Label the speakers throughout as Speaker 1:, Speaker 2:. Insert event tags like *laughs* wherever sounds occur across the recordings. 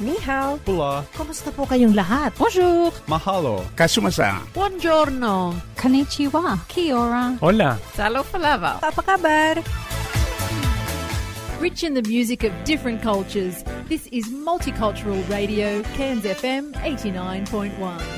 Speaker 1: Ni hao.
Speaker 2: Hola.
Speaker 3: Kumusta po kayong lahat? Bonjour!
Speaker 2: Mahalo.
Speaker 4: Kasumasa.
Speaker 3: Buongiorno!
Speaker 5: Konnichiwa. Kia ora.
Speaker 2: Hola.
Speaker 6: Salo Falava.
Speaker 1: Apa kabar?
Speaker 6: Rich in the music of different cultures, this is Multicultural Radio, Cairns FM 89.1.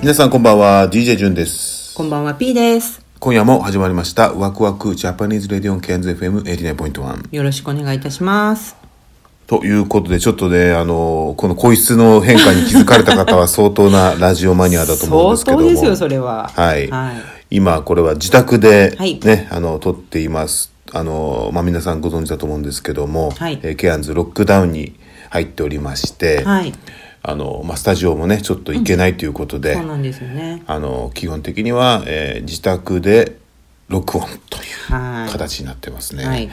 Speaker 7: 皆さんこんばんは DJ ジュンです
Speaker 8: こんばんは P です。
Speaker 7: 今夜も始まりましたワクワクジャパニーズレディオンケンズ FM89.1
Speaker 8: よろしくお願いいたします。
Speaker 7: ということでちょっとねあのこの声質の変化に気づかれた方は相当なラジオマニアだと思うんですけども
Speaker 8: 相当ですよ、それは。
Speaker 7: はい、
Speaker 8: はい。
Speaker 7: 今これは自宅で
Speaker 8: はい
Speaker 7: ね、あの撮っていますあの、まあ、皆さんご存知だと思うんですけども、
Speaker 8: はい
Speaker 7: えーケアンズロックダウンに入っておりまして、
Speaker 8: はい。
Speaker 7: あのまあ、スタジオもねちょっと行けないということで、
Speaker 8: そうなんですよね。
Speaker 7: あの基本的には、えー自宅で録音という
Speaker 8: はい。
Speaker 7: 形になってますね、
Speaker 8: はい。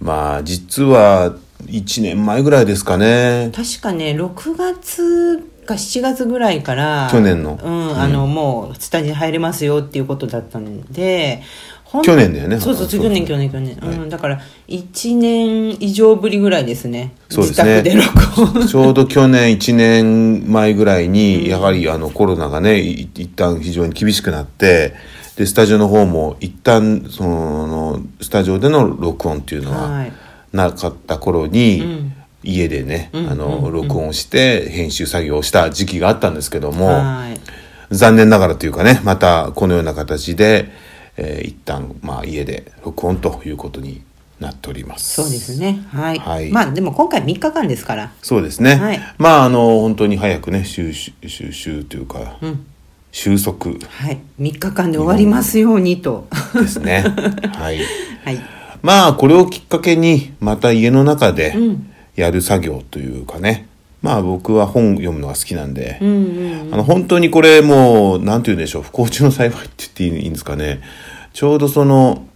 Speaker 7: まあ実は1年前ぐらいですかね。
Speaker 8: 確かね、6月か7月ぐらいから、
Speaker 7: 去年の。
Speaker 8: うん、あの、もう、スタジオ入れますよっていうことだったんで、
Speaker 7: 去年だよね
Speaker 8: そうそう、
Speaker 7: そう
Speaker 8: 去年、去年、去年。
Speaker 7: はい
Speaker 8: うん、だから、1年以上ぶりぐらいですね。
Speaker 7: そうですね
Speaker 8: 自宅で録音。*laughs*
Speaker 7: ちょうど去年1年前ぐらいに、やはりあのコロナがねい一旦非常に厳しくなってでスタジオの方も一旦そのスタジオでの録音っていうの
Speaker 8: は
Speaker 7: はいなかった頃に、
Speaker 8: ん
Speaker 7: 家でね、
Speaker 8: ん
Speaker 7: あの録音して編集作業をした時期があったんですけども、
Speaker 8: はい。
Speaker 7: 残念ながらというかねまたこのような形で、えー一旦まあ家で録音ということになっております
Speaker 8: そうですね。はい。
Speaker 7: はい
Speaker 8: まあ、でも今回3日間ですから。
Speaker 7: そうですね、
Speaker 8: はい
Speaker 7: まああの本当に早くね収集収集というか、
Speaker 8: ん
Speaker 7: 収束
Speaker 8: はい。3日間で終わりますようにと。
Speaker 7: ですねはい *laughs*
Speaker 8: はい。
Speaker 7: まあこれをきっかけにまた家の中で
Speaker 8: ん
Speaker 7: やる作業というかね、まあ僕は本読むのが好きなんで、
Speaker 8: うんうん。
Speaker 7: あの本当にこれもうなんて言うんでしょう不幸中の幸いって言っていいんですかねちょうどその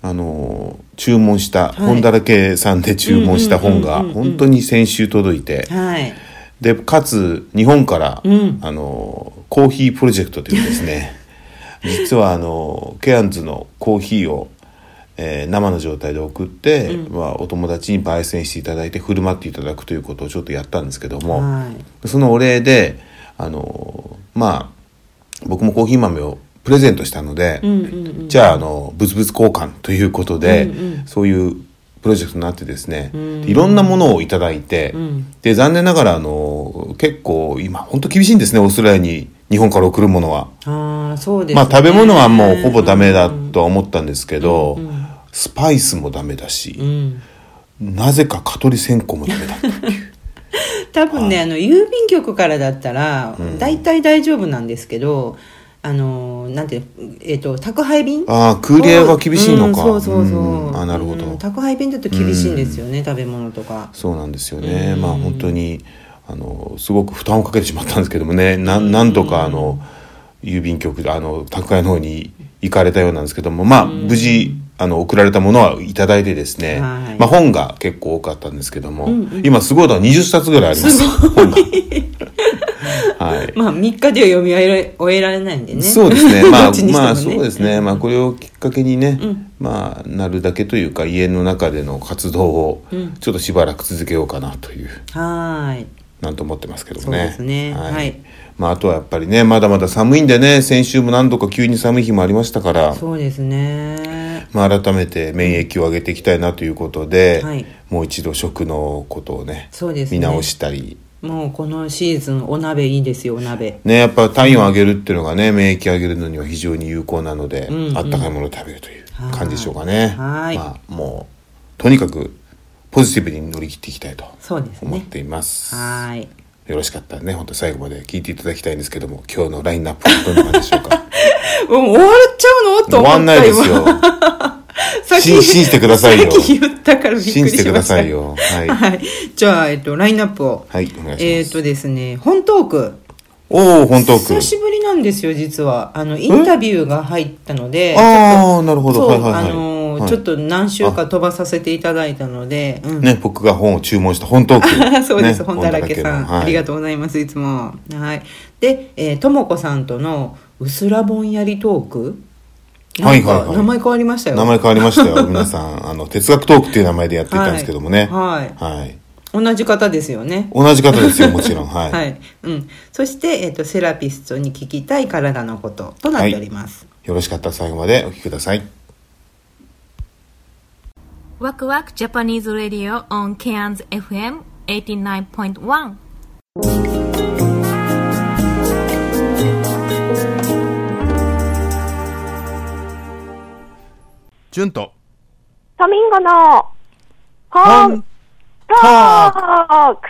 Speaker 7: あの注文した、
Speaker 8: い
Speaker 7: 本だらけさんで注文した本が本当に先週届いて、
Speaker 8: はい。
Speaker 7: でかつ日本から、
Speaker 8: ん
Speaker 7: あのコーヒープロジェクトというですね *laughs* 実はあのケアンズのコーヒーを、えー生の状態で送って、まあ、お友達に焙煎していただいて振る舞っていただくということをちょっとやったんですけども、
Speaker 8: はい。
Speaker 7: そのお礼であのまあ僕もコーヒー豆をプレゼントしたので、
Speaker 8: うんうんうん。
Speaker 7: じゃああの物々交換ということで、
Speaker 8: うんうん
Speaker 7: そういうプロジェクトになってですね、
Speaker 8: ん
Speaker 7: いろんなものをいただいて、
Speaker 8: ん
Speaker 7: で残念ながらあの結構今本当厳しいんですねオーストラリアに日本から送るものは。
Speaker 8: ああ、そうですね。
Speaker 7: まあ食べ物はもうほぼダメだとは思ったんですけど、
Speaker 8: うんうん
Speaker 7: スパイスもダメだし
Speaker 8: う、ん。
Speaker 7: なぜか蚊取り線香もダメだったっていう。*laughs*
Speaker 8: 多分ね、あの、郵便局からだったら、大体大丈夫なんですけど、あの、なんていうのえっ、と、宅配便？
Speaker 7: ああクーリアが厳しいのか。
Speaker 8: うんそうそうそう。
Speaker 7: うんあなるほど。
Speaker 8: うん宅配便だと厳しいんですよね、食べ物とか。
Speaker 7: そうなんですよね、
Speaker 8: うん
Speaker 7: まあ本当にあのすごく負担をかけてしまったんですけどもねななんとかあの郵便局あの宅配の方に行かれたようなんですけどもまあ無事あの送られたものはいただいてですね、
Speaker 8: はい
Speaker 7: まあ、本が結構多かったんですけども、
Speaker 8: うんうん
Speaker 7: 今すごいのは20冊ぐらいあります本が。*laughs* はい
Speaker 8: まあ、3日では読み終えられ終えられないんでね。
Speaker 7: そうですね。*laughs* まあ、
Speaker 8: ね
Speaker 7: まあ、そうですね。まあ、これをきっかけにね、
Speaker 8: うん
Speaker 7: まあ、なるだけというか、家の中での活動を
Speaker 8: うん、
Speaker 7: ちょっとしばらく続けようかなという、
Speaker 8: はーい。
Speaker 7: なんと思ってますけどもね。
Speaker 8: そうですねはい
Speaker 7: まあ、あとはやっぱりね、まだまだ寒いんでね、先週も何度か急に寒い日もありましたから、
Speaker 8: そうですね。
Speaker 7: まあ、改めて免疫を上げていきたいなということで、
Speaker 8: はい
Speaker 7: もう一度食のことをね、
Speaker 8: そうですね
Speaker 7: 見直したり、
Speaker 8: もうこのシーズン、お鍋いいですよ、お鍋。
Speaker 7: ね、やっぱ体温を上げるっていうのがね、免疫を上げるのには非常に有効なので、
Speaker 8: うんうん
Speaker 7: あったかいものを食べるという感じでしょうかね。
Speaker 8: はい
Speaker 7: まあ、もう、とにかく、ポジティブに乗り切っていきたいと。思っています。
Speaker 8: はーい。
Speaker 7: よろしかったらね、本当最後まで聞いていただきたいんですけども、今日のラインナップはどんな感じでしょうか？
Speaker 8: もう終わっちゃうの？と思った
Speaker 7: 終わんないですよ。
Speaker 8: 先
Speaker 7: 信信じてくださいよ
Speaker 8: 先言ったからびっくりしました。
Speaker 7: 信じてくださいよ。はい。
Speaker 8: はい。じゃあ、えっと、ラインナップを。
Speaker 7: はい、お願いします。
Speaker 8: えっとですね、本トーク。
Speaker 7: おお本当く。
Speaker 8: 久しぶりなんですよ、実は。あの、インタビューが入ったので、
Speaker 7: ああ、なるほど。はいはいはい。
Speaker 8: あのー
Speaker 7: はい
Speaker 8: ちょっと何週か飛ばさせていただいたので、うん
Speaker 7: ね、僕が本を注文した本トーク。*laughs*
Speaker 8: そうです、
Speaker 7: ね
Speaker 8: 本だらけさん、
Speaker 7: はい
Speaker 8: ありがとうございます、いつも。はい。で、えーともこさんとのうすらぼんやりトーク？
Speaker 7: はいはいはい
Speaker 8: 名前変わりましたよ。
Speaker 7: 名前変わりましたよ。*laughs* 皆さん、あの、哲学トークっていう名前でやっていたんですけどもね。
Speaker 8: はい
Speaker 7: はい。
Speaker 8: 同じ方ですよね。
Speaker 7: 同じ方ですよ、もちろん。はい。*laughs*
Speaker 8: はい。うん。そして、えっ、と、セラピストに聞きたい体のこととなっております。
Speaker 7: よろしかったら最後までお聞きください。
Speaker 5: ワクワクジャパニーズ・ラディオ on Cairns FM 89.1
Speaker 7: ジュンと、
Speaker 1: トミンゴの本トーク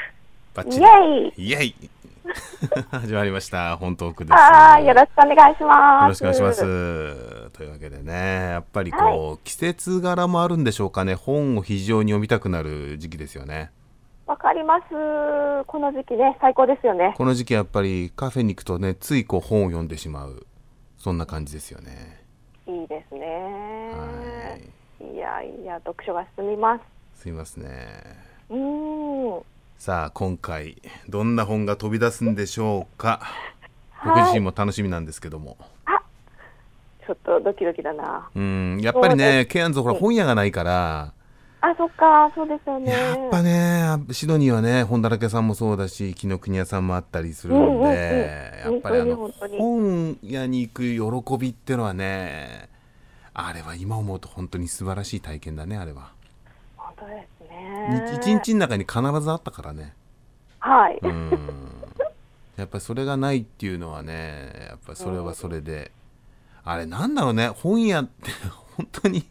Speaker 7: バッ
Speaker 1: イェイ
Speaker 7: イェイ *laughs* 始まりました。本トークです。
Speaker 1: よろしくお願いします。
Speaker 7: よろしくお願いします。というわけでね、やっぱりこう、季節柄もあるんでしょうかね。本を非常に読みたくなる時期ですよね。
Speaker 1: わかります。この時期ね、最高ですよね。
Speaker 7: この時期やっぱりカフェに行くとね、ついこう本を読んでしまう。そんな感じですよね。
Speaker 1: いいですね。
Speaker 7: はい。
Speaker 1: いやいや、読書が進みます。
Speaker 7: すいませんね。
Speaker 1: うーん。
Speaker 7: さあ今回どんな本が飛び出すんでしょうか、僕自身も楽しみなんですけども
Speaker 1: ちょっとドキドキだな。
Speaker 7: うんやっぱりね
Speaker 1: で
Speaker 7: ケアンズほら本屋がないから
Speaker 1: あ、そっか、そうですよね。
Speaker 7: やっぱねシドニーはね本だらけさんもそうだし紀ノ国屋さんもあったりするので、
Speaker 1: うんうんうん。
Speaker 7: やっぱりあの
Speaker 1: 本
Speaker 7: 屋に行く喜びってのはねあれは今思うと本当に素晴らしい体験だねあれは。
Speaker 1: 本当です
Speaker 7: に
Speaker 1: ね。
Speaker 7: 一日の中に必ずあったからね。
Speaker 1: はい。
Speaker 7: うん。やっぱりそれがないっていうのはねやっぱりそれはそれで、あれなんだろうね本屋って本当に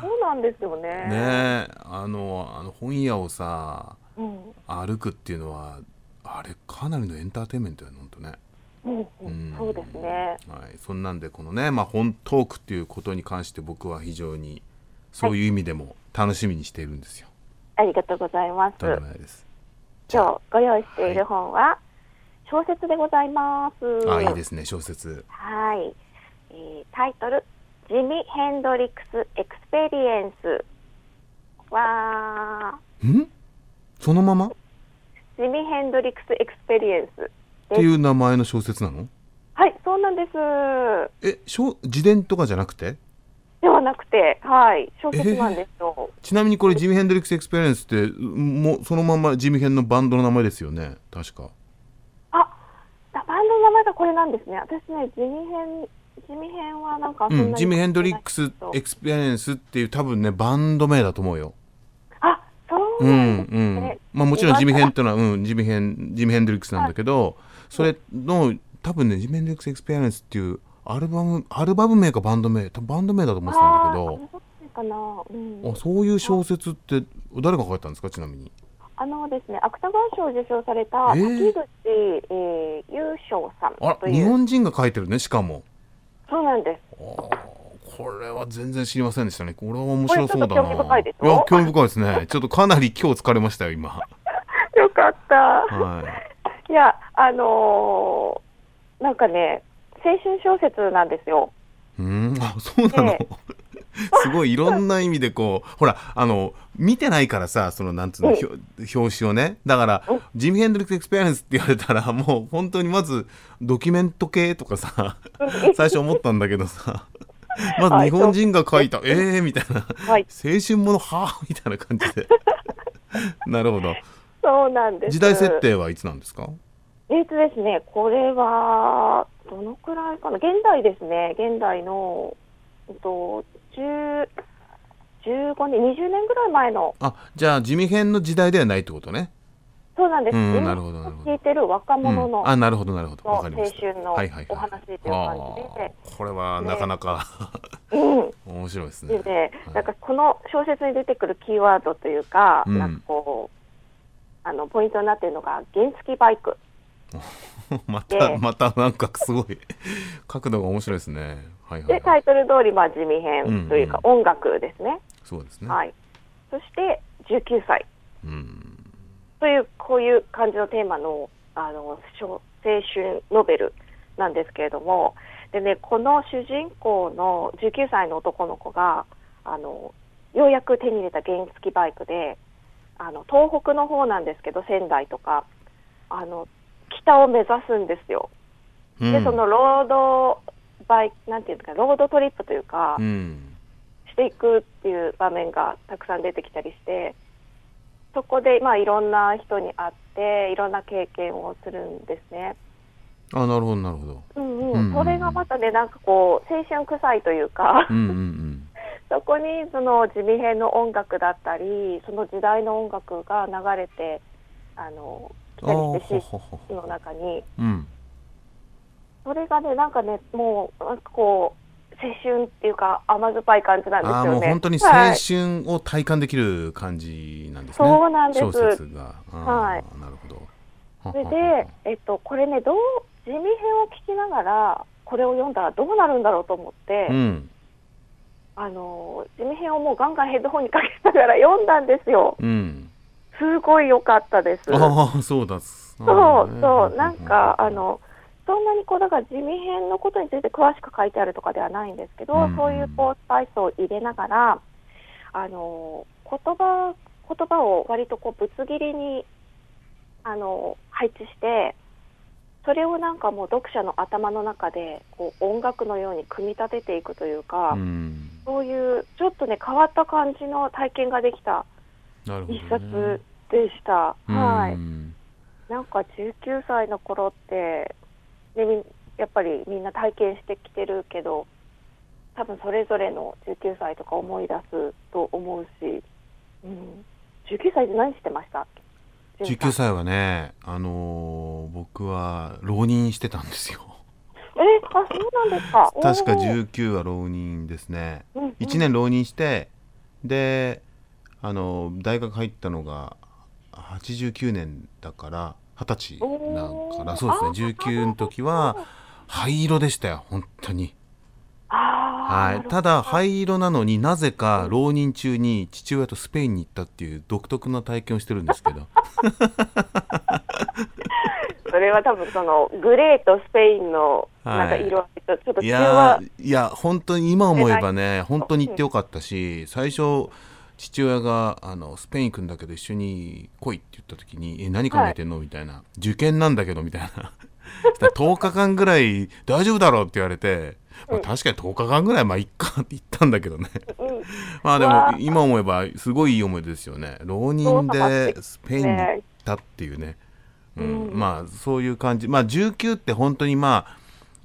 Speaker 1: そうなんですよね。
Speaker 7: ねあのあの本屋をさ
Speaker 1: うん。
Speaker 7: 歩くっていうのはあれかなりのエンターテインメントやねほんとね、
Speaker 1: うんそうですね。
Speaker 7: はい、そんなんでこのね、まあ、本トークっていうことに関して僕は非常にそういう意味でも楽しみにしているんですよ、
Speaker 1: ありがとうございます。
Speaker 7: す
Speaker 1: 今日ご用意している本は小説でございます。
Speaker 7: あいいですね小説
Speaker 1: はい、えータイトル「ジミ・ヘンドリックス・エクスペリエンス」わ
Speaker 7: ん？そのまま？
Speaker 1: ジミ・ヘンドリックス・エクスペリエンス
Speaker 7: ていう名前の小説なの？
Speaker 1: はいそうなんです。
Speaker 7: え小自伝とかじゃなくて？
Speaker 1: ではなくてはい小説なんですよ、
Speaker 7: ちなみにこれジミ・ヘンドリックス・エクスペリエンスってもうそのままジミヘンのバンドの名前ですよね？確か。
Speaker 1: あだバンドの名前がこれなんですね。私ねジミヘンジミヘンはなんかそんなに
Speaker 7: うん、ジミ・ヘンドリックス・エクスペリエンスっていう多分ねバンド名だと思うよ。
Speaker 1: あそう
Speaker 7: う
Speaker 1: なんです
Speaker 7: んうん。
Speaker 1: ね、
Speaker 7: まあもちろんジミヘンっていうのは、うん、ジミヘンジミヘンドリックスなんだけどそれの多分ねジミヘンドリックス・エクスペリエンスっていうアルバムアルバム名かバンド名多分バンド名だと思ってたんだけ
Speaker 1: あ
Speaker 7: ど
Speaker 1: ーそうん、
Speaker 7: あそういう小説って誰が書いたんですか？ちなみに。
Speaker 1: あのですね、芥川賞を受賞された
Speaker 7: えー。
Speaker 1: 滝口、えー、悠生さん
Speaker 7: あら日
Speaker 1: という、
Speaker 7: 本人が書いてるねしかも
Speaker 1: そうなんです。
Speaker 7: これは全然知りませんでしたね。これは面白そうだな。
Speaker 1: 興味深いでしょ？
Speaker 7: や興味深いですね。ちょっとかなり今日疲れましたよ今。*laughs*
Speaker 1: よかった。
Speaker 7: はい。
Speaker 1: いや、あのーなんかね、青春小説なんですよ。
Speaker 7: うーんあそうなの、
Speaker 1: え *laughs*
Speaker 7: すごいいろんな意味でこうほらあの見てないからさそのなんつうの、表紙をね。だから、
Speaker 1: うん。
Speaker 7: ジミ・ヘンドリックス・エクスペリエンスって言われたら *laughs* もう本当にまずドキュメント系とかさ最初思ったんだけどさ *laughs* まず日本人が書いた、ええー、みたいな。
Speaker 1: はい、
Speaker 7: 青春ものはあみたいな感じで。なるほど。
Speaker 1: そうなんです。
Speaker 7: 時代設定はいつなんですか？
Speaker 1: えっとですね、これは、どのくらいかな、現代ですね、現代の、えっと、10 15年、20年ぐらい前の、
Speaker 7: あじゃあジミヘンの時代ではないってことね。
Speaker 1: そうなんです。
Speaker 7: うん
Speaker 1: 今
Speaker 7: なるほどなるほど。
Speaker 1: 聞いてる若者の、
Speaker 7: うん、あなるほどなるほど。わかりました。
Speaker 1: 春の
Speaker 7: はいはいはい。
Speaker 1: お話という感じで、
Speaker 7: あー。これはなかなか、
Speaker 1: うん。
Speaker 7: 面白いですね。
Speaker 1: でなんかこの小説に出てくるキーワードというか、
Speaker 7: うん。
Speaker 1: なんかこう、あの、ポイントになっているのが、原付バイク。*laughs*
Speaker 7: また
Speaker 1: で
Speaker 7: またなんかすごい角度が面白いですねはいはい
Speaker 1: で、タイトル通り、まあ、地味編というか、音楽ですね。
Speaker 7: そうですね。
Speaker 1: はい。そして、19歳
Speaker 7: うん。
Speaker 1: という、こういう感じのテーマの、あの、小青春ノベルなんですけれども、でね、この主人公の19歳の男の子が、あの、ようやく手に入れた原付バイクで、あの、東北の方なんですけど、仙台とか、あの、北を目指すんですよ。
Speaker 7: うん
Speaker 1: で、そのロードバイク、なんていうんですか、ロードトリップというか、
Speaker 7: うん。
Speaker 1: していくっていう場面がたくさん出てきたりしてそこでまあいろんな人に会っていろんな経験をするんですね。
Speaker 7: あ、なるほど、なるほど。
Speaker 1: うん
Speaker 7: うんうん
Speaker 1: うん、それがまたねなんかこう青春臭いというか、
Speaker 7: うんうんうん。*laughs*
Speaker 1: そこにその地味編の音楽だったりその時代の音楽が流れてあの来たりしてシ
Speaker 7: ほほほ
Speaker 1: ーンの中に
Speaker 7: うん。
Speaker 1: それがねなんかねもうなんかこう青春っていうか甘酸っぱい感じなんですよね。
Speaker 7: もう本当に青
Speaker 1: はい
Speaker 7: 春を体感できる感じなんですね。
Speaker 1: そうなんです
Speaker 7: 小説が。あー
Speaker 1: はい
Speaker 7: なるほど。
Speaker 1: それで、えっと、これね、どう、地味編を聞きながら、これを読んだらどうなるんだろうと思って、
Speaker 7: うん。
Speaker 1: あの、地味編をもうガンガンヘッドホンにかけながら読んだんですよ。
Speaker 7: うん。
Speaker 1: すごい良かったです。
Speaker 7: ああ、そうだ。そ
Speaker 1: そう、なんか、あ、の、そんなにこう、だから地味編のことについて詳しく書いてあるとかではないんですけど、
Speaker 7: うん
Speaker 1: そういうこう、スパイスを入れながら、あの、言葉、言葉を割とこう、ぶつ切りに、あの、配置して、それをなんかもう読者の頭の中でこう音楽のように組み立てていくというか、
Speaker 7: うん。
Speaker 1: そういうちょっとね変わった感じの体験ができた。一冊でした。はい。
Speaker 7: うん
Speaker 1: なんか19歳の頃って、ね、みんやっぱりみんな体験してきてるけど、多分それぞれの19歳とか思い出すと思うし、うん、19歳で何してました
Speaker 7: ？19歳はね、あのー僕は浪人してたんですよ。
Speaker 1: え、あ、そうなんですか？*laughs*
Speaker 7: 確か
Speaker 1: おー
Speaker 7: 19は浪人ですね。
Speaker 1: うんうん
Speaker 7: 1年浪人して、で、あの、大学入ったのが89年だから、20歳だから、
Speaker 1: おー
Speaker 7: そうですね、19の時は灰色でしたよ、本当に。はい、ただ灰色なのになぜか浪人中に父親とスペインに行ったっていう独特な体験をしてるんですけど。*laughs*
Speaker 1: それは多分そのグレーとスペインのなんか色合いとちょっと
Speaker 7: いやーいや本当に今思えばね本当に行ってよかったし最初父親があのスペイン行くんだけど一緒に来いって言った時に「え何考えてんの?」みたいな「受験なんだけど」みたいな。そ *laughs* したら10日間ぐらい大丈夫だろうって言われて、まあ、確かに10日間ぐらいまあいっかって言ったんだけどね。
Speaker 1: うん。*laughs*
Speaker 7: まあでも今思えばすごいいい思い出ですよね。浪人でスペインに行ったっていうね、うん。
Speaker 1: うん。
Speaker 7: まあそういう感じ。まあ19って本当にまあ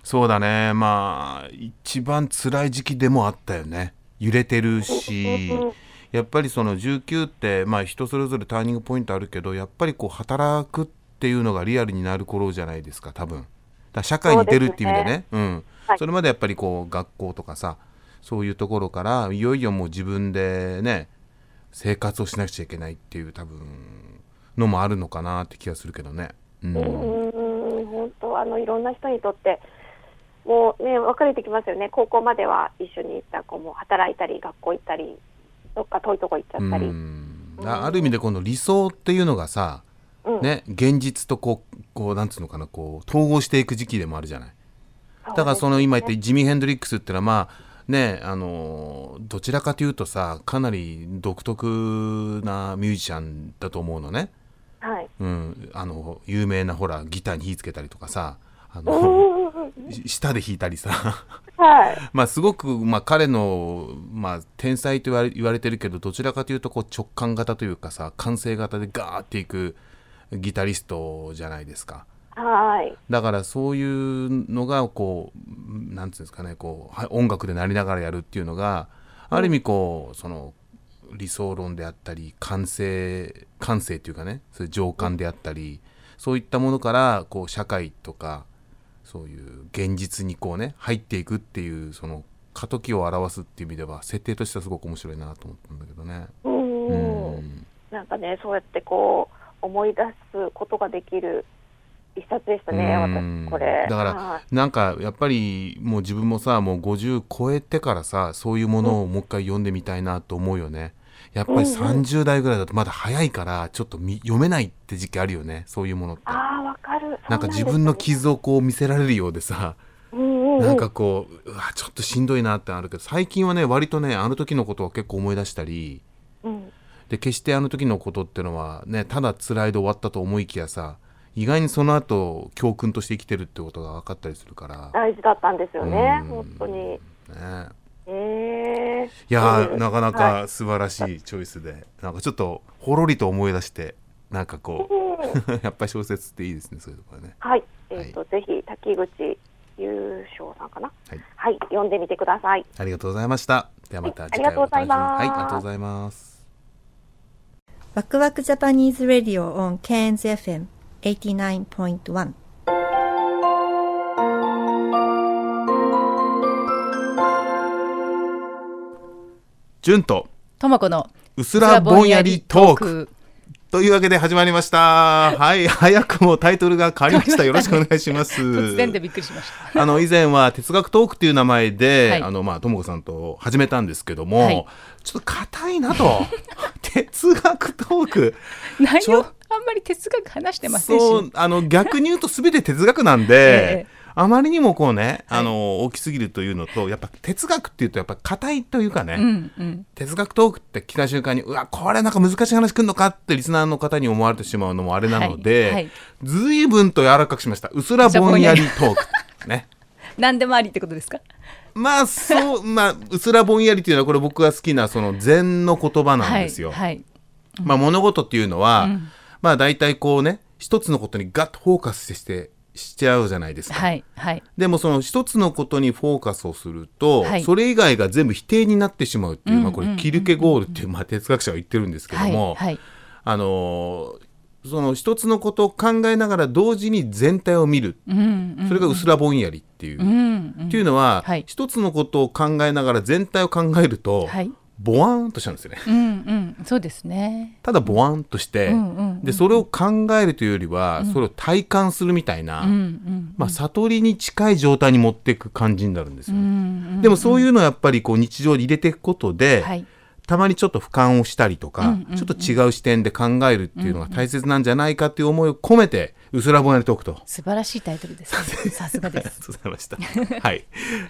Speaker 7: そうだね。まあ一番辛い時期でもあったよね。揺れてるし。
Speaker 1: うん
Speaker 7: やっぱりその19ってまあ人それぞれターニングポイントあるけどやっぱりこう働くっていうのがリアルになる頃じゃないですか多分。だ社会に出るっていう意味でね。うん。
Speaker 1: はい。
Speaker 7: それまでやっぱりこう学校とかさそういうところからいよいよもう自分でね生活をしなくちゃいけないっていう多分のもあるのかなって気がするけどね。うん。
Speaker 1: うん本当あのいろんな人にとってもうね分かれてきますよね。高校までは一緒に行った子も働いたり学校行ったりどっか遠いとこ行っちゃったり、
Speaker 7: うん。だある意味でこの理想っていうのがさ、
Speaker 1: うん。
Speaker 7: ね、現実とこうこうなんつうのかなこう統合していく時期でもあるじゃない。だからその今言ってジミー・ヘンドリックスってのはまあねあのどちらかというとさかなり独特なミュージシャンだと思うのね。
Speaker 1: はい。
Speaker 7: うん、あの有名なほらギターに火つけたりとかさあ
Speaker 1: うん。
Speaker 7: の舌で弾いたりさ。
Speaker 1: はい。*laughs*
Speaker 7: まあすごく、まあ、彼の、まあ、天才と言われ言われてるけどどちらかというとこう直感型というかさ感性型でガーっていくギタリストじゃないですか。
Speaker 1: はい。
Speaker 7: だからそういうのがこうなんつうんですかねこうは音楽でなりながらやるっていうのがある意味こうその理想論であったり感性感性っていうかねそういう情感であったりそういったものからこう社会とかそういう現実にこうね入っていくっていうその過渡期を表すっていう意味では設定としてはすごく面白いなと思ったんだけどね。
Speaker 1: うん
Speaker 7: うん
Speaker 1: なんかねそうやってこう思い出すことができる一冊でしたね、
Speaker 7: うん
Speaker 1: 私これ。
Speaker 7: だから、
Speaker 1: はい
Speaker 7: なんかやっぱりもう自分もさもう50超えてからさそういうものをもう一回読んでみたいなと思うよねやっぱり30代ぐらいだとまだ早いからちょっとみ読めないって時期あるよね。そういうものって。
Speaker 1: ああ、わかる。
Speaker 7: なんか自分の傷をこう見せられるようでさ。なんかこううわちょっとしんどいなってあるけど最近はね割とねあの時のことを結構思い出したり。
Speaker 1: うん、
Speaker 7: で決してあの時のことってのはねただ辛いで終わったと思いきやさ意外にその後教訓として生きてるってことが分かったりするから、
Speaker 1: 大事だったんですよね
Speaker 7: う、ん。
Speaker 1: 本当に。
Speaker 7: ね、
Speaker 1: えー、
Speaker 7: いやなかなか素晴らしいチョイスで、はい、なんかちょっとほろりと思い出してなんかこ
Speaker 1: う、*laughs*
Speaker 7: やっぱり小説っていいですねそういうところね。
Speaker 1: はい。えっ、ー、と、ぜひ滝口優勝さんかな、
Speaker 7: はい、
Speaker 1: はい、読んでみてください。
Speaker 7: ありがとうございました。ではまた次回お楽しみはいありがとうございます。
Speaker 2: ワクワクジャパニーズレディオ on CANSFM89.1
Speaker 7: 純と
Speaker 6: ともこの
Speaker 7: うすらぼんやりトークというわけで始まりました。はい、早くもタイトルが変わりました。よろしくお願いします。
Speaker 6: 突然でびっくりしました。
Speaker 7: あの以前は哲学トークっていう名前で、
Speaker 6: はい
Speaker 7: あのまあともこさんと始めたんですけども、
Speaker 6: はい
Speaker 7: ちょっと硬いなと *laughs* 哲学トーク
Speaker 6: 内容あんまり哲学話してませんし。
Speaker 7: そうあの逆に言うと全て哲学なんで、*laughs*
Speaker 6: ええ
Speaker 7: あまりにもこうねあの、大きすぎるというのとやっぱ哲学っていうとやっぱ硬いというかね、
Speaker 6: うんうん。
Speaker 7: 哲学トークって聞いた瞬間にうわこれなんか難しい話くんのかってリスナーの方に思われてしまうのもあれなので、
Speaker 6: はいはい
Speaker 7: 随分と柔らかくしましたうすらぼんやりトークね *laughs*
Speaker 6: 何でもありってことですか？
Speaker 7: まあそう *laughs* まあうすらぼんやりっていうのはこれ僕が好きなその禅の言葉なんですよ、
Speaker 6: はい。はい。
Speaker 7: まあ物事っていうのは、
Speaker 6: うん
Speaker 7: まあ大体こうね一つのことにガッとフォーカスしてしちゃうじゃないですか、
Speaker 6: はい。はい。
Speaker 7: でもその一つのことにフォーカスをすると、
Speaker 6: はい
Speaker 7: それ以外が全部否定になってしまうっていう、
Speaker 6: うん
Speaker 7: まあこれキルケゴールっていう、まあ、哲学者が言ってるんですけど
Speaker 6: はい。
Speaker 7: も、
Speaker 6: はい。
Speaker 7: あのその一つのことを考えながら同時に全体を見る、
Speaker 6: うんうん。
Speaker 7: それがうすらぼんやりっていう。
Speaker 6: うんうん。
Speaker 7: っていうのは、
Speaker 6: はい
Speaker 7: 一つのことを考えながら全体を考えると、
Speaker 6: はい。
Speaker 7: ボワーンとしちゃうんですよね。
Speaker 6: うんうん。そうですね。
Speaker 7: ただボワーンとして、
Speaker 6: うんうんうん
Speaker 7: でそれを考えるというよりは、それを体感するみたいな、
Speaker 6: うんうん。
Speaker 7: まあ、悟りに近い状態に持っていく感じになるんですよね。
Speaker 6: うんうん。
Speaker 7: でもそういうのをやっぱりこう日常に入れていくことで、
Speaker 6: はい。
Speaker 7: たまにちょっと俯瞰をしたりとか、
Speaker 6: うんうんうん
Speaker 7: ちょっと違う視点で考えるっていうのが大切なんじゃないかっていう思いを込めて、うすらぼんやりトークと。
Speaker 6: 素晴らしいタイトルですね。*laughs* さすがで
Speaker 7: ありが
Speaker 6: す。
Speaker 7: とうございました。はい。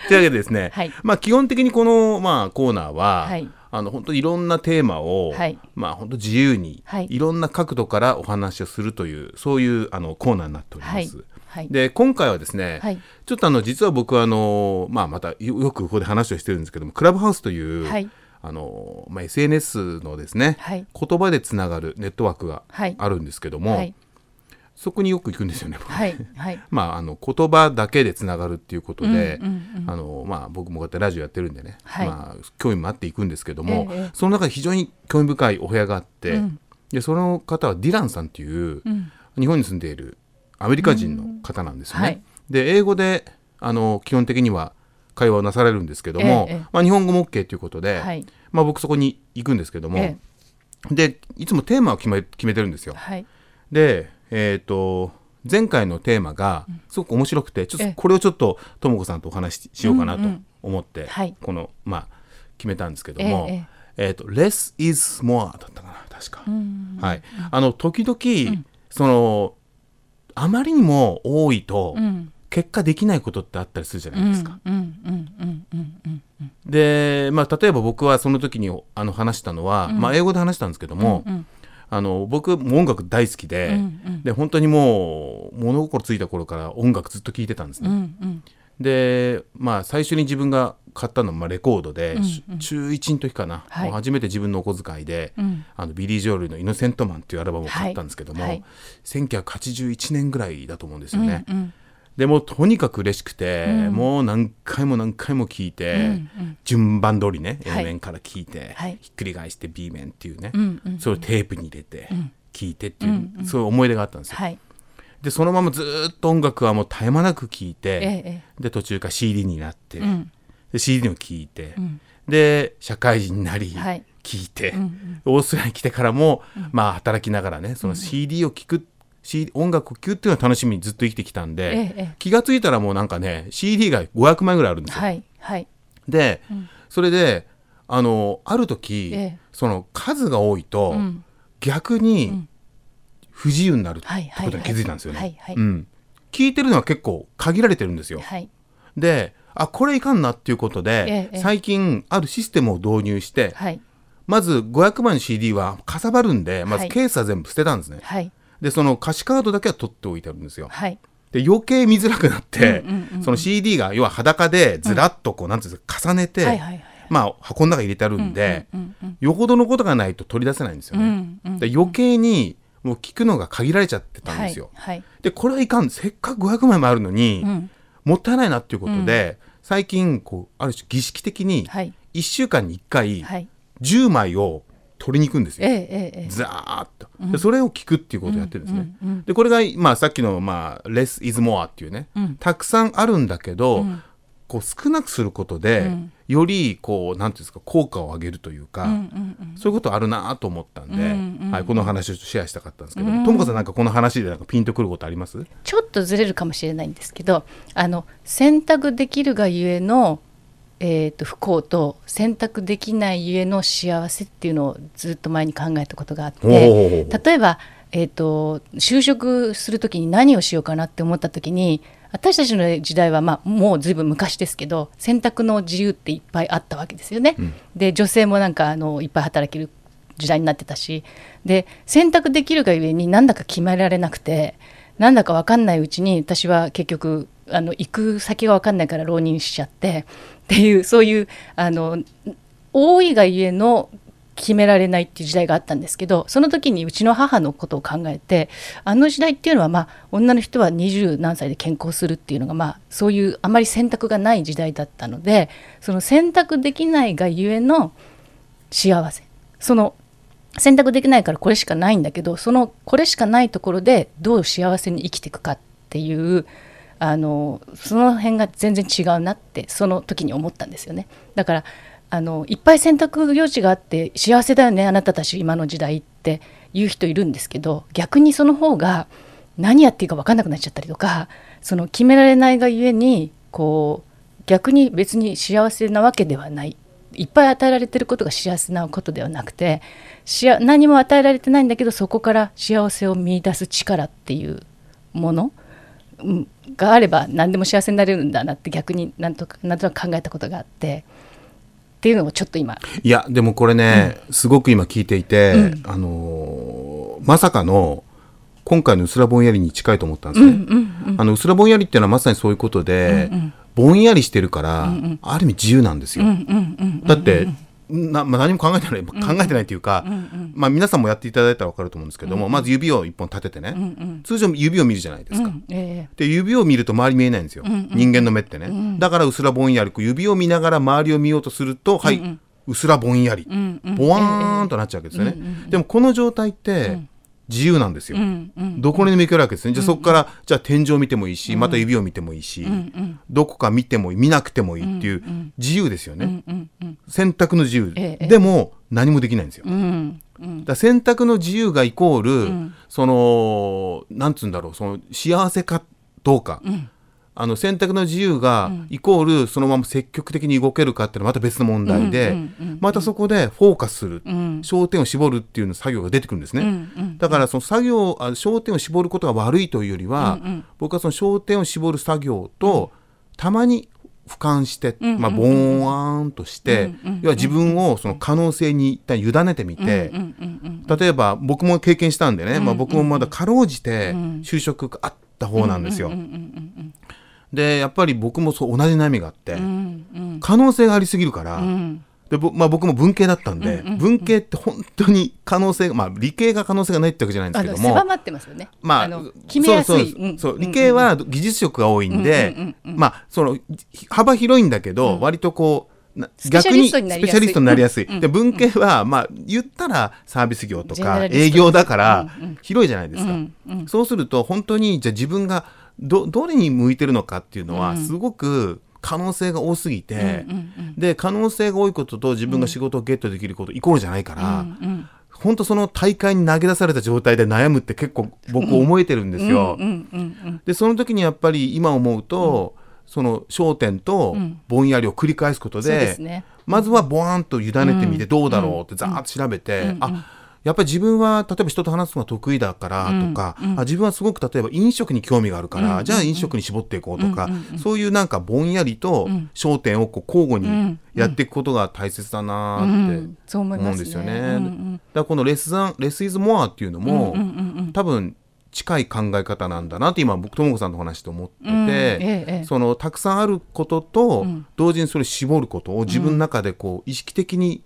Speaker 7: というわけでですね、
Speaker 6: はい
Speaker 7: まあ基本的にこの、まあ、コーナーは、
Speaker 6: はい
Speaker 7: あの本当いろんなテーマを、
Speaker 6: はい。
Speaker 7: まあ本当自由に、
Speaker 6: はい。
Speaker 7: い、ろんな角度からお話をするというそういうあのコーナーになっております。
Speaker 6: はい。はい。
Speaker 7: で今回はですね、
Speaker 6: はい。
Speaker 7: ちょっとあの実は僕はあの、まあ、またよよくここで話をしてるんですけどもクラブハウスという、
Speaker 6: はい。
Speaker 7: あのまあ、SNS のですね、
Speaker 6: はい。
Speaker 7: 言葉でつながるネットワークが
Speaker 6: はい。
Speaker 7: あるんですけども、
Speaker 6: はい。
Speaker 7: そこによく行くんですよね。僕
Speaker 6: はい。はい。*laughs*
Speaker 7: まあ、あの言葉だけでつながるっていうことで、
Speaker 6: うんうんうん
Speaker 7: あのまあ、僕もこうやってラジオやってるんでね、
Speaker 6: はい
Speaker 7: まあ、興味もあっていくんですけども、
Speaker 6: ええ
Speaker 7: その中で非常に興味深いお部屋があって、
Speaker 6: うん
Speaker 7: でその方はディランさんっていう、
Speaker 6: うん
Speaker 7: 日本に住んでいるアメリカ人の方なんですよね。
Speaker 6: はい
Speaker 7: で英語であの基本的には会話をなされるんですけども、
Speaker 6: ええ
Speaker 7: まあ、日本語も OK ということで、
Speaker 6: はい
Speaker 7: まあ、僕そこに行くんですけども、
Speaker 6: え
Speaker 7: でいつもテーマを決め決めてるんですよ。
Speaker 6: はい。
Speaker 7: で、えー、と前回のテーマがすごく面白くてちょっ
Speaker 6: ええ。
Speaker 7: とこれをちょっとともこさんとお話ししようかなと思って、
Speaker 6: はい。
Speaker 7: この、まあ、決めたんですけども、
Speaker 6: え
Speaker 7: え
Speaker 6: え
Speaker 7: ーと less is more だったかな確か、
Speaker 6: うん
Speaker 7: はい、あの時々、そのあまりにも多いと、
Speaker 6: うん。
Speaker 7: 結果できないことってあったりするじゃないですか。で、まあ、例えば僕はその時にあの話したのは、まあ、英語で話したんですけども、
Speaker 6: うん
Speaker 7: あの僕も音楽大好きで,、
Speaker 6: うんうん。
Speaker 7: で本当にもう物心ついた頃から音楽ずっと聴いてたんです
Speaker 6: うんう
Speaker 7: ね。
Speaker 6: ん。
Speaker 7: で、まあ、最初に自分が買ったのはまあレコードで、
Speaker 6: うん
Speaker 7: し中1の時かな、
Speaker 6: はい。
Speaker 7: 初めて自分のお小遣いで、
Speaker 6: うん。
Speaker 7: あのビリー・ジョールの「イノセントマン」っていうアルバムを買ったんですけども、
Speaker 6: はいはい。
Speaker 7: 1981年ぐらいだと思うんです
Speaker 6: うん
Speaker 7: よね。
Speaker 6: うん
Speaker 7: でもうとにかく嬉しくて、
Speaker 6: うん。
Speaker 7: もう何回も何回も聴いて、
Speaker 6: うんうん。
Speaker 7: 順番通りね
Speaker 6: はい。
Speaker 7: A 面から聴いて、
Speaker 6: はい。
Speaker 7: ひっくり返して B 面っていうね、
Speaker 6: うんうん
Speaker 7: それをテープに入れて
Speaker 6: ん。
Speaker 7: 聴いてっていう、
Speaker 6: うんうん。
Speaker 7: そういう思い出があったんですよ。
Speaker 6: はい。
Speaker 7: でそのままずーっと音楽はもう絶え間なく聴いて、
Speaker 6: ええ
Speaker 7: で途中から CD になって、
Speaker 6: うん。
Speaker 7: で CD を聴いて、
Speaker 6: ん。
Speaker 7: で社会人になり、
Speaker 6: はい。
Speaker 7: 聴いて、
Speaker 6: うん
Speaker 7: オーストラリアに来てからも、まあ働きながらねその CD を聴く CD 音楽を聴くっていうのは楽しみにずっと生きてきたんで、
Speaker 2: ええええ。
Speaker 7: 気がついたらもうなんかね CD が500枚ぐらいあるんですよ。
Speaker 2: はいはい。
Speaker 7: で、それであのある時、
Speaker 2: ええ。
Speaker 7: その数が多いと、
Speaker 2: ん。
Speaker 7: 逆に不自由になるってことに気づいたんですよね。聞いてるのは結構限られてるんですよ。
Speaker 2: はい。
Speaker 7: であこれいかんなっていうことで、最近あるシステムを導入して、
Speaker 2: はい。
Speaker 7: まず500枚の CD はかさばるんでまず
Speaker 2: はい。
Speaker 7: ケースは全部捨てたんですね。
Speaker 2: はい
Speaker 7: でその歌詞カードだけは取っておいてあるんですよ。
Speaker 2: はい。
Speaker 7: で余計見づらくなって、その CD が要は裸でずらっとこう、なんていうんですか重ねて、
Speaker 2: はいはいはい
Speaker 7: まあ箱の中に入れてあるんで、よほどのことがないと取り出せないんですよね。で余計にもう聞くのが限られちゃってたんですよ。
Speaker 2: はい
Speaker 7: でこれはいかん。せっかく500枚もあるのに、もったいないなっていうことで、最近こうある種儀式的に
Speaker 2: はい。
Speaker 7: 1週間に1回
Speaker 2: はい。
Speaker 7: 10枚を取りに行くんですよ。
Speaker 2: ええ
Speaker 7: ザーッと。でそれを聞くっていうことをやってるんですね。でこれが、まあ、さっきの、まあ「less is more」っていうね、たくさんあるんだけど、こう少なくすることで、よりこうなんていうんですか効果を上げるというか、そういうことあるなと思ったんで、はい、この話をシェアしたかったんですけどともかさんなんかこの話でなんかピンとくることあります？
Speaker 2: ちょっとずれるかもしれないんですけどあの選択できるがゆえの、えー、と不幸と選択できないゆえの幸せっていうのをずっと前に考えたことがあって例えば、えー、と就職する時に何をしようかなって思った時に私たちの時代は、まあ、もうずいぶん昔ですけど選択の自由っていっぱいあったわけですよね。で女性もなんかあのいっぱい働ける時代になってたしで選択できるがゆえになんだか決められなくてなんだか分かんないうちに私は結局あの行く先が分かんないから浪人しちゃって *laughs* っていうそういうあの多いがゆえの決められないっていう時代があったんですけどその時にうちの母のことを考えてあの時代っていうのはまあ女の人は二十何歳で健康するっていうのがまあそういうあまり選択がない時代だったのでその選択できないがゆえの幸せ。その選択できないからこれしかないんだけどそのこれしかないところでどう幸せに生きていくかっていうあのその辺が全然違うなってその時に思ったんですよね。だからあのいっぱい選択余地があって幸せだよねあなたたち今の時代って言う人いるんですけど逆にその方が何やっていいか分かんなくなっちゃったりとかその決められないがゆえにこう逆に別に幸せなわけではない。いっぱい与えられてることが幸せなことではなくてしあ何も与えられてないんだけどそこから幸せを見出す力っていうもの、があれば何でも幸せになれるんだなって逆になんとかなんとなく考えたことがあってっていうのをちょっと今。
Speaker 7: いやでもこれね、すごく今聞いていて、あのーまさかの今回のうすらぼんやりに近いと思ったんですね。あのうすらぼんやりっていうのはまさにそういうことで、ぼんやりしてるから、ある意味自由なんですよ。だってな、まあ、何も考えてない、考えてないというか、まあ、皆さんもやっていただいたら分かると思うんですけども、まず指を一本立ててね、通常指を見るじゃないですか。
Speaker 2: え
Speaker 7: で指を見ると周り見えないんですよ、人間の目ってね、だからうすらぼんやり。指を見ながら周りを見ようとすると、はいうすらぼんやり、ぼわーんとなっちゃうわけですよね、でもこの状態って自由なんですよ、どこにでも行けるわけですね。じゃあそこからじゃあ天井を見てもいいしまた指を見てもいいし、どこか見てもいい見なくてもいいっていう自由ですよね、選択の自由、
Speaker 2: ええ
Speaker 7: でも何もできないんですよ、
Speaker 2: えうん。
Speaker 7: だから選択の自由がイコール、そのなんつうんだろうその幸せかどうか、あの選択の自由がイコールそのまま積極的に動けるかっていうのはまた別の問題で、またそこでフォーカスする、焦点を絞るっていうの作業が出てくるんですね、だからその作業あ焦点を絞ることが悪いというよりは、僕はその焦点を絞る作業と、たまに俯瞰して、まあ、ボーンとして、要は自分をその可能性に一旦委ねてみて、例えば僕も経験したんでね、まあ、僕もまだかろうじて就職があった方なんですよ。でやっぱり僕もそう同じ悩みがあって、可能性がありすぎるから、でぼまあ、僕も文系だったんで、文系って本当に可能性が、まあ、理系が可能性がないってわけじゃないんです
Speaker 2: あ
Speaker 7: けども。
Speaker 2: の狭まってますよね。
Speaker 7: まあ、
Speaker 2: の決めやすい。
Speaker 7: そうそうそう。理系は技術職が多いんで、まあ、その幅広いんだけど、割とこう、な
Speaker 2: スペシャリストになりやすい。
Speaker 7: 逆にスペシャリストになりやすい。で文系は、まあ、言ったらサービス業とか営業だから広いじゃないですか。そうすると本当にじゃあ自分がどどれに向いてるのかっていうのはすごく可能性が多すぎて、で可能性が多いことと自分が仕事をゲットできることイコールじゃないから、本当その大会に投げ出された状態で悩むって結構僕思えてるんですよ。でその時にやっぱり今思うと、その焦点とぼんやりを繰り返すことで,、まずはボワーンと委ねてみて
Speaker 2: うん。
Speaker 7: どうだろうってざーっと調べて、あやっぱり自分は例えば人と話すのが得意だからとか、あ自分はすごく例えば飲食に興味があるから、じゃあ飲食に絞っていこうとか、そういうなんかぼんやりと焦点をこう交互にやっていくことが大切だなーって、
Speaker 2: 思いますね。
Speaker 7: 思うんですよね。
Speaker 2: うんうん。
Speaker 7: だからこのレスザンレスイズモアっていうのも、
Speaker 2: うんうんうん。
Speaker 7: 多分近い考え方なんだなって今僕ともこさんの話と思ってて、
Speaker 2: うんええええ。
Speaker 7: そのたくさんあることと、
Speaker 2: ん。
Speaker 7: 同時にそれ絞ることを自分の中でこう意識的に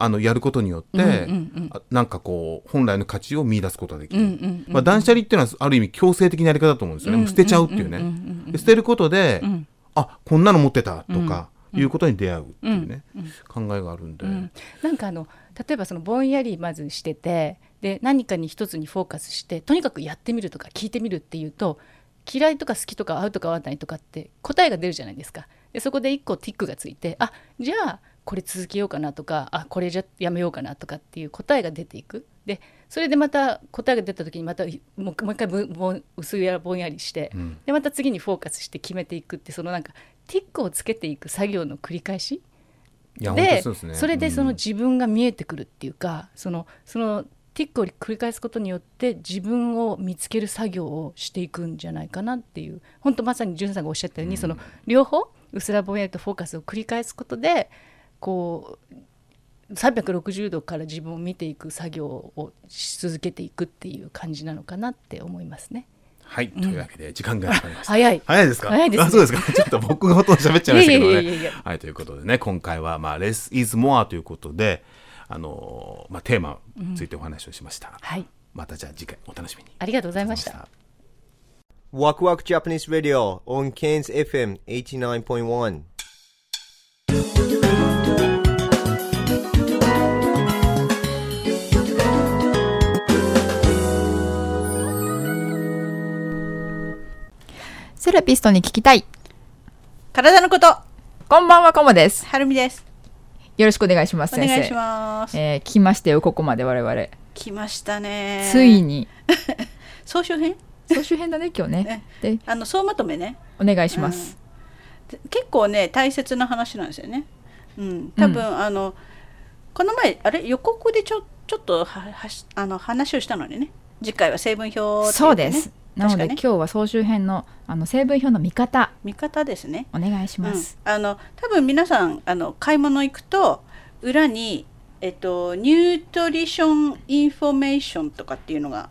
Speaker 7: あのやることによって、
Speaker 2: うんうんうん。
Speaker 7: あなんかこう本来の価値を見出すことができる、
Speaker 2: うんうんうん
Speaker 7: まあ、断捨離っていうのはある意味強制的なやり方だと思うんですよね、捨てちゃうっていうね、で捨てることで、あこんなの持ってたとか、いうことに出会うっていうね、考えがあるんで、
Speaker 2: うん。なんかあの例えばそのぼんやりまずしててで何かに一つにフォーカスしてとにかくやってみるとか聞いてみるっていうと嫌いとか好きとか合うとか合わないとかって答えが出るじゃないですか。でそこで一個ティックがついてあじゃあこれ続けようかなとかあこれじゃやめようかなとかっていう答えが出ていく。でそれでまた答えが出た時にまたもうもう一回ぶぼん薄いやぼんやりして、でまた次にフォーカスして決めていくってそのなんかティックをつけていく作業の繰り返し。で
Speaker 7: ね。
Speaker 2: それでその
Speaker 7: うん
Speaker 2: 自分が見えてくるっていうか、そのそのティックを繰り返すことによって自分を見つける作業をしていくんじゃないかなっていう本当まさに潤さんがおっしゃったように、その両方うすらぼんやりとフォーカスを繰り返すことでこう360度から自分を見ていく作業をし続けていくっていう感じなのかなって思いますね。
Speaker 7: はい、というわけで時間がかかりました。
Speaker 2: 早い
Speaker 7: 早いですか？
Speaker 2: 早いですね
Speaker 7: あ、そうですか。ちょっと僕がほとんど喋っちゃいましたけど
Speaker 2: いやいやいやい
Speaker 7: ね
Speaker 2: や。
Speaker 7: はい、ということでね、今回はまあ less is more ということで、あのーまあテーマについてお話をしました。
Speaker 2: はい
Speaker 7: またじゃあ次回お楽しみに。
Speaker 2: ありがとうございました。
Speaker 4: Waku Waku Japanese Radio on Cairns FM 89.1.
Speaker 9: セラピストに聞きたい。
Speaker 10: 体のこと、
Speaker 9: こんばんは、コモです。
Speaker 10: はるみです。
Speaker 9: よろしくお願いします、先生。
Speaker 10: お願いします。
Speaker 9: えー聞きましたよ、ここまで我々。
Speaker 10: 来ましたね。
Speaker 9: つい。に。*laughs*
Speaker 10: 総集編？
Speaker 9: 総集編だね、今日ね。で、
Speaker 10: あの、総まとめね。
Speaker 9: お願いします。
Speaker 10: で結構ね、大切な話なんですよね。うん。多分、あの、この前、あれ、予告でちょちょっとははしあの話をしたのにね。次回は成分表っていね
Speaker 9: そうです。なので、今日は総集編のあの成分表の見方、
Speaker 10: 見方ですね。
Speaker 9: お願いします。
Speaker 10: うん、あの多分皆さんあの買い物行くと裏に、えっと、 nutrition information とかっていうのが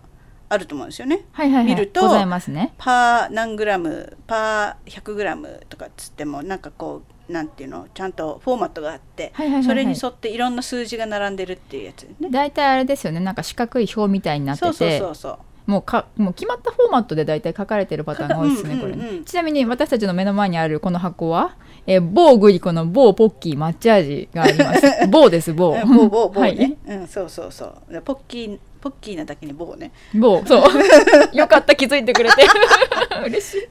Speaker 10: あると思うんですよね。
Speaker 9: はいはいはい。
Speaker 10: 見ると
Speaker 9: ございますね。
Speaker 10: パー何グラムパー100グラムとかっつってもなんかこうなんていうのちゃんとフォーマットがあって、
Speaker 9: はいはいはいはい
Speaker 10: それに沿っていろんな数字が並んでるっていうやつね。
Speaker 9: 大体あれですよね、なんか四角い表みたいになってて。
Speaker 10: そうそうそうそう。
Speaker 9: もうかもう決まったフォーマットで大体書かれてるパターンが多いですね、
Speaker 10: うんうんうん
Speaker 9: これね。ちなみに私たちの目の前にあるこの箱は、えー某グリコの某ポッキー抹茶味があります。*laughs* 某です、某。
Speaker 10: うん棒棒棒
Speaker 9: は
Speaker 10: ね、
Speaker 9: い。
Speaker 10: うんそうそうそうポッキーポッキーなだけに棒ね
Speaker 9: 某、そう。*laughs* よかった、気づいてくれて。*laughs* 嬉しい。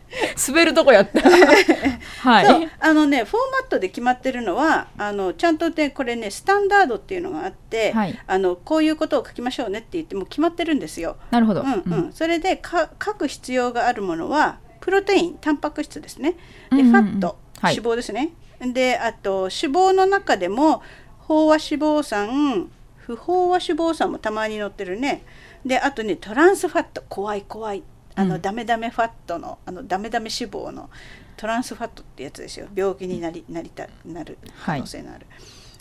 Speaker 9: 滑るとこやった。*laughs* はい。
Speaker 10: あのねフォーマットで決まってるのはあのちゃんとねこれねスタンダードっていうのがあって、
Speaker 9: はい
Speaker 10: あのこういうことを書きましょうねって言ってもう決まってるんですよ。
Speaker 9: なるほど。
Speaker 10: うんうん
Speaker 9: うん
Speaker 10: それでか書く必要があるものはプロテインタンパク質ですねで、
Speaker 9: うんうんうん
Speaker 10: ファット、
Speaker 9: はい
Speaker 10: 脂肪ですねであと脂肪の中でも飽和脂肪酸不飽和脂肪酸もたまに載ってるね。であとねトランスファット。怖い怖い。あの、
Speaker 9: うん。
Speaker 10: ダメダメファットのあのダメダメ脂肪のトランスファットってやつですよ。病気になりなりたなる可能性のある、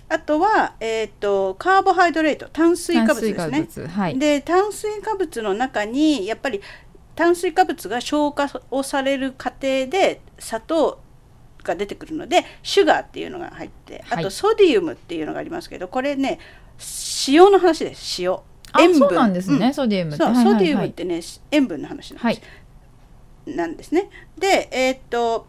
Speaker 10: あとは、えー、とカーボハイドレート。炭水化物です
Speaker 9: 炭
Speaker 10: ね
Speaker 9: 水化物。はい。
Speaker 10: で炭水化物の中にやっぱり炭水化物が消化をされる過程で砂糖が出てくるのでシュガーっていうのが入ってあ
Speaker 9: はい。
Speaker 10: とソディウムっていうのがありますけどこれね塩の話です。塩。
Speaker 9: あそうなんですね。ソディウムって。
Speaker 10: そう、
Speaker 9: はいはいはい。
Speaker 10: ソディウムってね塩分の話なんです,、なんですね。でえーっと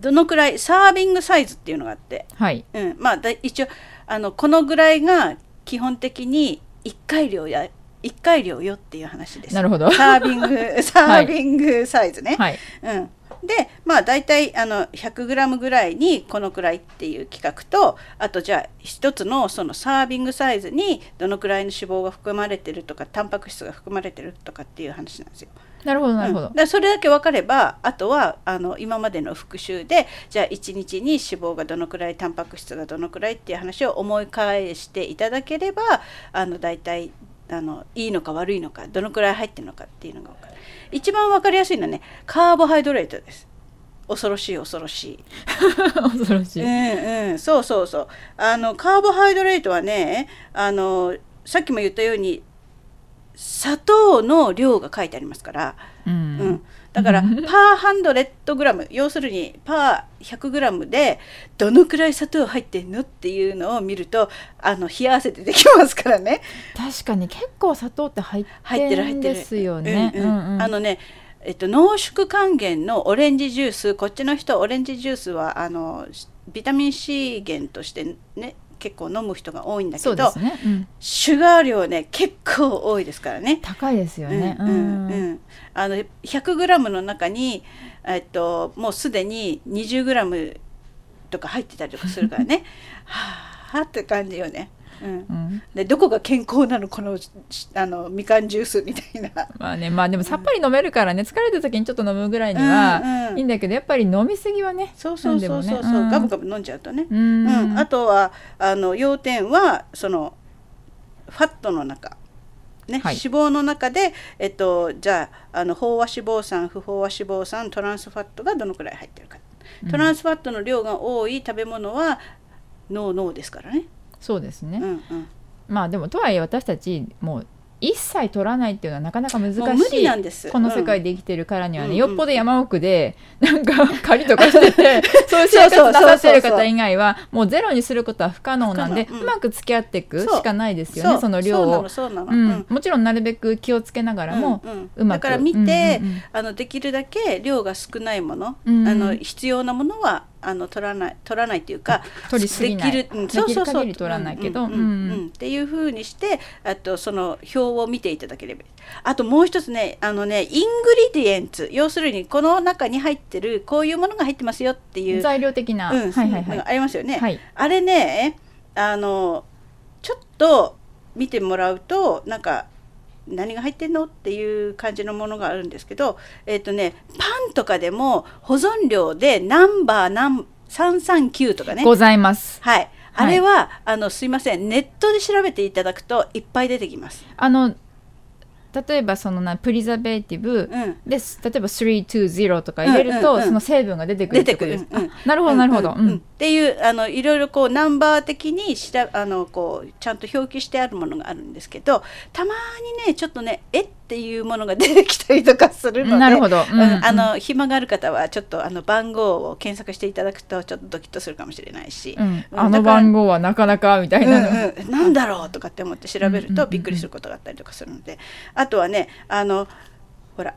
Speaker 10: どのくらいサービングサイズっていうのがあって、
Speaker 9: はい。
Speaker 10: うん、まあだ一応あのこのぐらいが基本的に1回量や1回量よっていう話です。
Speaker 9: なるほど。
Speaker 10: サービング *laughs* サービングサイズね。
Speaker 9: はい。
Speaker 10: うん。でまあ大体あの 100g ぐらいにこのくらいっていう企画とあとじゃあ一つのそのサービングサイズにどのくらいの脂肪が含まれてるとかタンパク質が含まれてるとかっていう話なんですよ。
Speaker 9: なるほどなるほど、
Speaker 10: うんだそれだけ分かればあとはあの今までの復習でじゃあ1日に脂肪がどのくらいタンパク質がどのくらいっていう話を思い返していただければあの大体あのいいのか悪いのかどのくらい入ってるのかっていうのが分かる。一番分かりやすいのはねカーボハイドレートです。恐ろしい恐ろしい。*laughs*
Speaker 9: 恐ろしい、
Speaker 10: うんうん。そうそうそう。あのカーボハイドレートはねあのさっきも言ったように砂糖の量が書いてありますから、
Speaker 9: うん。
Speaker 10: うん、だから *laughs* パーハンドレッドグラム要するにパー100グラムでどのくらい砂糖入ってんのっていうのを見るとあの冷や汗出てきますからね。
Speaker 9: 確かに結構砂糖って入
Speaker 10: 入ってる入ってる。
Speaker 9: ですよね、
Speaker 10: あのねえっと、濃縮還元のオレンジジュースこっちの人オレンジジュースはあのビタミン C 源としてね結構飲む人が多いんだけど、
Speaker 9: ね、うん。
Speaker 10: シュガー量ね結構多いですからね。
Speaker 9: 高いですよね、
Speaker 10: うんうんうん、あの 100g の中に、えっと、もうすでに 20g とか入ってたりとかするからね。*laughs* はあって感じよね。うん。
Speaker 9: うん。
Speaker 10: でどこが健康なのこのしあのみかんジュースみたいな。
Speaker 9: まあねまあでもさっぱり飲めるからね。疲れた時にちょっと飲むぐらいには
Speaker 10: うんうん。
Speaker 9: いいんだけどやっぱり飲みすぎはね
Speaker 10: そうそうそうそう。そう、ガブガブ飲んじゃうとね。
Speaker 9: う
Speaker 10: うん。ん、あとはあの要点はそのファットの中、ね
Speaker 9: はい。
Speaker 10: 脂肪の中で、えっと、じゃああの飽和脂肪酸不飽和脂肪酸トランスファットがどのくらい入ってるか、トランスファットの量が多い食べ物はノーノーですからね。
Speaker 9: そうですね、
Speaker 10: うんうん。
Speaker 9: まあでもとはいえ私たちもう一切取らないっていうのはなかなか難しいこの世界で生きてるからにはね、
Speaker 10: うん
Speaker 9: よっぽど山奥でなんか狩りとかしてて *laughs* そういう生活なさってる方以外はもうゼロにすることは不可能なんで、
Speaker 10: うん
Speaker 9: うまく付き合っていくしかないですよねその量を。もちろんなるべく気をつけながらも、
Speaker 10: うんだから見て、あのできるだけ量が少ないもの、あの必要なものはあの取らない取らないっていうか *laughs*
Speaker 9: 取りすぎない。
Speaker 10: できる、うん、そうそうそう
Speaker 9: 取らないけど
Speaker 10: うんっていうふうにしてあとその表を見ていただければあともう一つねあのねイングリディエンツ要するにこの中に入ってるこういうものが入ってますよっていう
Speaker 9: 材料的な、
Speaker 10: うん
Speaker 9: はいはいはい。
Speaker 10: のがありますよね、
Speaker 9: はい。
Speaker 10: あれねあのちょっと見てもらうとなんか何が入ってんの？っていう感じのものがあるんですけどえっ、とねパンとかでも保存料でナンバー何339とかね。
Speaker 9: ございます。
Speaker 10: はい。あれは、あのすいません。ネットで調べていただくといっぱい出てきます。
Speaker 9: あの例えばそのなプリザベーティブ
Speaker 10: うん。
Speaker 9: です、例えば320とか入れると、その成分が出てくるってことです、
Speaker 10: 出てくる。うん。
Speaker 9: あなるほどなるほど、
Speaker 10: っていうあのいろいろこうナンバー的にしらあのこうちゃんと表記してあるものがあるんですけどたまにねちょっとねえ？っていうものが出てきたりとかするので
Speaker 9: なるほど。
Speaker 10: あの暇がある方はちょっとあの番号を検索していただくとちょっとドキッとするかもしれないし、
Speaker 9: うん。あの番号はなかなかみたいな。の、
Speaker 10: うなんだろうとかって思って調べるとびっくりすることがあったりとかするのであとはねあのほら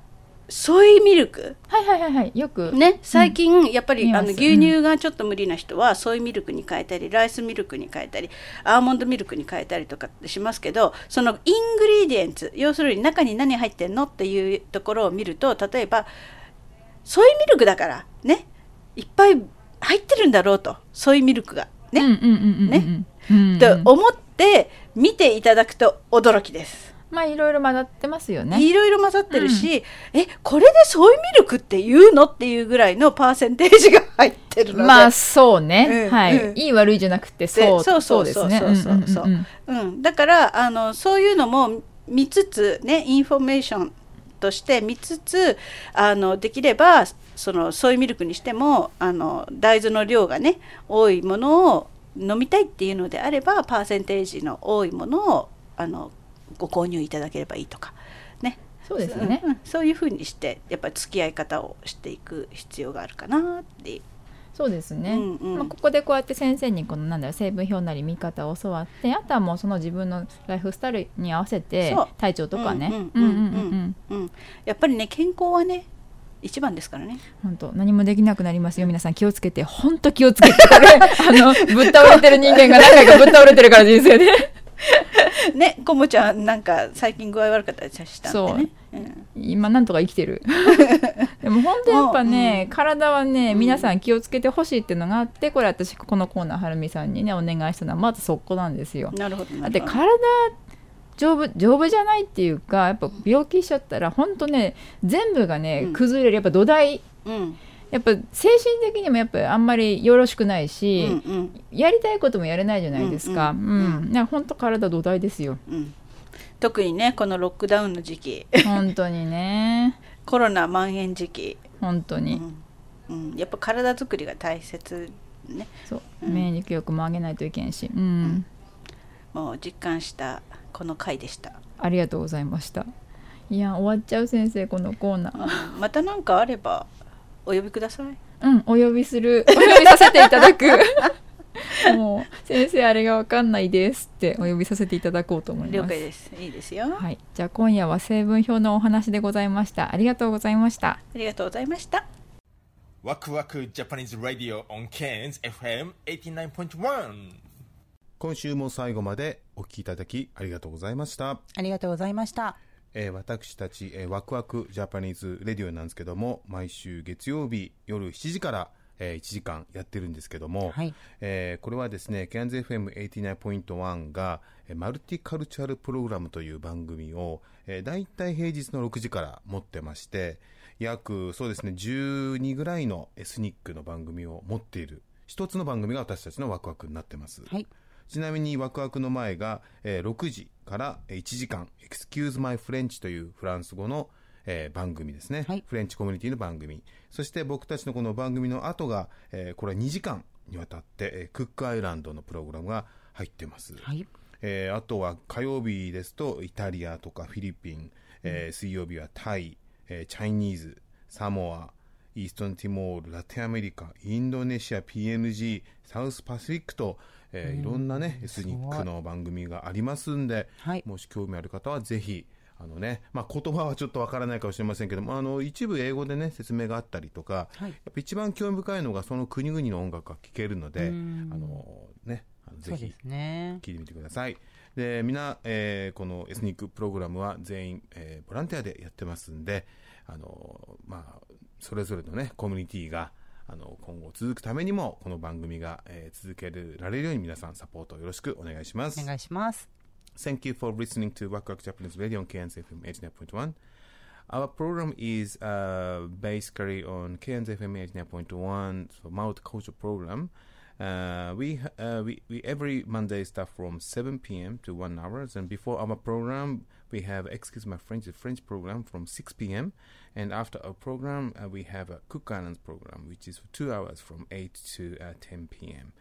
Speaker 10: ソイミルク。
Speaker 9: はいはいはいはいよく
Speaker 10: ね、最近やっぱり、あの
Speaker 9: 見ます。
Speaker 10: 牛乳がちょっと無理な人は、ソイミルクに変えたりライスミルクに変えたりアーモンドミルクに変えたりとかってしますけどその ingredients 要するに中に何入ってんのっていうところを見ると例えばソイミルクだからねいっぱい入ってるんだろうとソイミルクが。ね、
Speaker 9: うんうんうんうんうん
Speaker 10: ね
Speaker 9: うん。うん
Speaker 10: と思って見ていただくと驚きです。
Speaker 9: まあいろいろ混ざってますよね。
Speaker 10: いろいろ混ざってるし、えこれでソイミルクって言うのっていうぐらいのパーセンテージが入ってるので。
Speaker 9: まあそうね、
Speaker 10: うん
Speaker 9: はい、
Speaker 10: うん。
Speaker 9: いい悪いじゃなくてそう
Speaker 10: でそう
Speaker 9: そ
Speaker 10: そうう。
Speaker 9: ですね。
Speaker 10: そうそうそう。
Speaker 9: うんうんうん
Speaker 10: うん、だからあのそういうのも見つつねインフォメーションとして見つつあのできればそのソイミルクにしてもあの大豆の量がね多いものを飲みたいっていうのであればパーセンテージの多いものをあのご購入いただければいいとか。ね。
Speaker 9: そうですよね。
Speaker 10: んん。そういうふうにしてやっぱり付き合い方をしていく必要があるかなって。
Speaker 9: そうですね、
Speaker 10: うんうん。
Speaker 9: まあ、ここでこうやって先生にこのなんだろう成分表なり見方を教わってあとはもうその自分のライフスタイルに合わせて体調とかね。
Speaker 10: うんうんうん。うんうんやっぱりね健康はね一番ですからね。
Speaker 9: 本当何もできなくなりますよ。皆さん気をつけて本当気をつけて。あのぶっ倒れてる人間が何回かぶっ倒れてるから人生で *laughs*
Speaker 10: ねこもちゃんなんか最近具合悪かったりしたんでね。
Speaker 9: 今なんとか生きてる。*laughs* でも本当やっぱね、体はね皆さん気をつけてほしいっていうのがあってこれ私このコーナーはるみさんにねお願いしたのはまずそこなんですよ。
Speaker 10: なるほど
Speaker 9: だって体丈夫丈夫じゃないっていうかやっぱ病気しちゃったら本当ね全部がね崩れる。やっぱ土台、
Speaker 10: うん
Speaker 9: やっぱ精神的にもやっぱあんまりよろしくないし、
Speaker 10: うんうん
Speaker 9: やりたいこともやれないじゃないですか。う
Speaker 10: うんんうん
Speaker 9: 本当体土台ですよ。
Speaker 10: 特にねこのロックダウンの時期
Speaker 9: 本当にね。*laughs*
Speaker 10: コロナ蔓延時期
Speaker 9: 本当に。
Speaker 10: うん、やっぱ体作りが大切ね
Speaker 9: そう、
Speaker 10: うん
Speaker 9: 免疫力も上げないといけんし。うん。
Speaker 10: もう実感したこの回でした
Speaker 9: ありがとうございました。いや終わっちゃう先生このコーナー。
Speaker 10: また何かあればお呼びください
Speaker 9: うんお呼びするお呼びさせていただく。*laughs* もう先生あれがわかんないですってお呼びさせていただこうと思います。
Speaker 10: 了解ですいいですよは
Speaker 9: はい、じゃあ今夜は成分表のお話でございました。ありがとうございました。
Speaker 10: ありがとうございました
Speaker 11: ワクワクジャパニーズ・ラディオ on Cairns FM89.1
Speaker 7: 今週も最後までお聞きいただきありがとうございました。
Speaker 12: ありがとうございました。
Speaker 7: えー私たち、えーワクワクジャパニーズレディオなんですけども、毎週月曜日夜7時から、えー1時間やってるんですけども、
Speaker 12: はい
Speaker 7: えーこれはですね、キャンズ FM89.1 が、えーマルティカルチャルプログラムという番組を、えー、大体平日の6時から持ってまして、約そうですね、12ぐらいのエスニックの番組を持っている、一つの番組が私たちのワクワクになってます。
Speaker 12: はい
Speaker 7: ちなみにワクワクの前が、えー6時からえー1時間、Excuse My French というフランス語の、えー番組ですね、フレンチコミュニティの番組。そして僕たちのこの番組の後が、えーこれは2時間にわたって、えークックアイランドのプログラムが入ってます。えーあとは火曜日ですとイタリアとかフィリピン、えー水曜日はタイ、えーチャイニーズ、サモア、イーストンティモール、ラテンアメリカ、インドネシア、PNG、サウスパシフィックと、えー
Speaker 12: うん。
Speaker 7: いろんなね、エスニックの番組がありますんで、もし興味ある方はぜひ、あのね、まあ、言葉はちょっとわからないかもしれませんけども、あの、一部英語でね、説明があったりとか、
Speaker 12: はい。
Speaker 7: やっぱ一番興味深いのがその国々の音楽が聴けるので、あ
Speaker 12: うん。
Speaker 7: の、ね、あのぜひ。聞いてみてください。で、みんな、えーこのエスニックプログラムは全員、えーボランティアでやってますんで、あの、まあ、それぞれのね、コミュニティが、あの、今後続くためにも、この番組が、えー続けられるように皆さんサポートよろしくお願いします。
Speaker 12: お願いします。
Speaker 7: Thank you for listening to Waku Waku Japanese Radio on KNZFM 89.1. Our program is uh, basically on KNZFM 89.1 so multicultural program. Uh, we, uh, we we every Monday start from 7 p.m. to 1 hours, and before our program we have excuse my French the French program from 6 p.m. and after our program uh, we have a Cook Islands program which is for two hours from 8 to uh, 10 p.m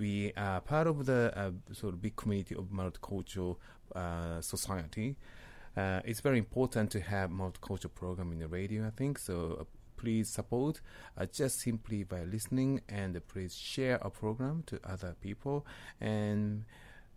Speaker 7: we are part of the uh, sort of big community of multicultural uh, society. Uh, it's very important to have multicultural program in the radio, I think. So uh, please support uh, just simply by listening and please share our program to other people. And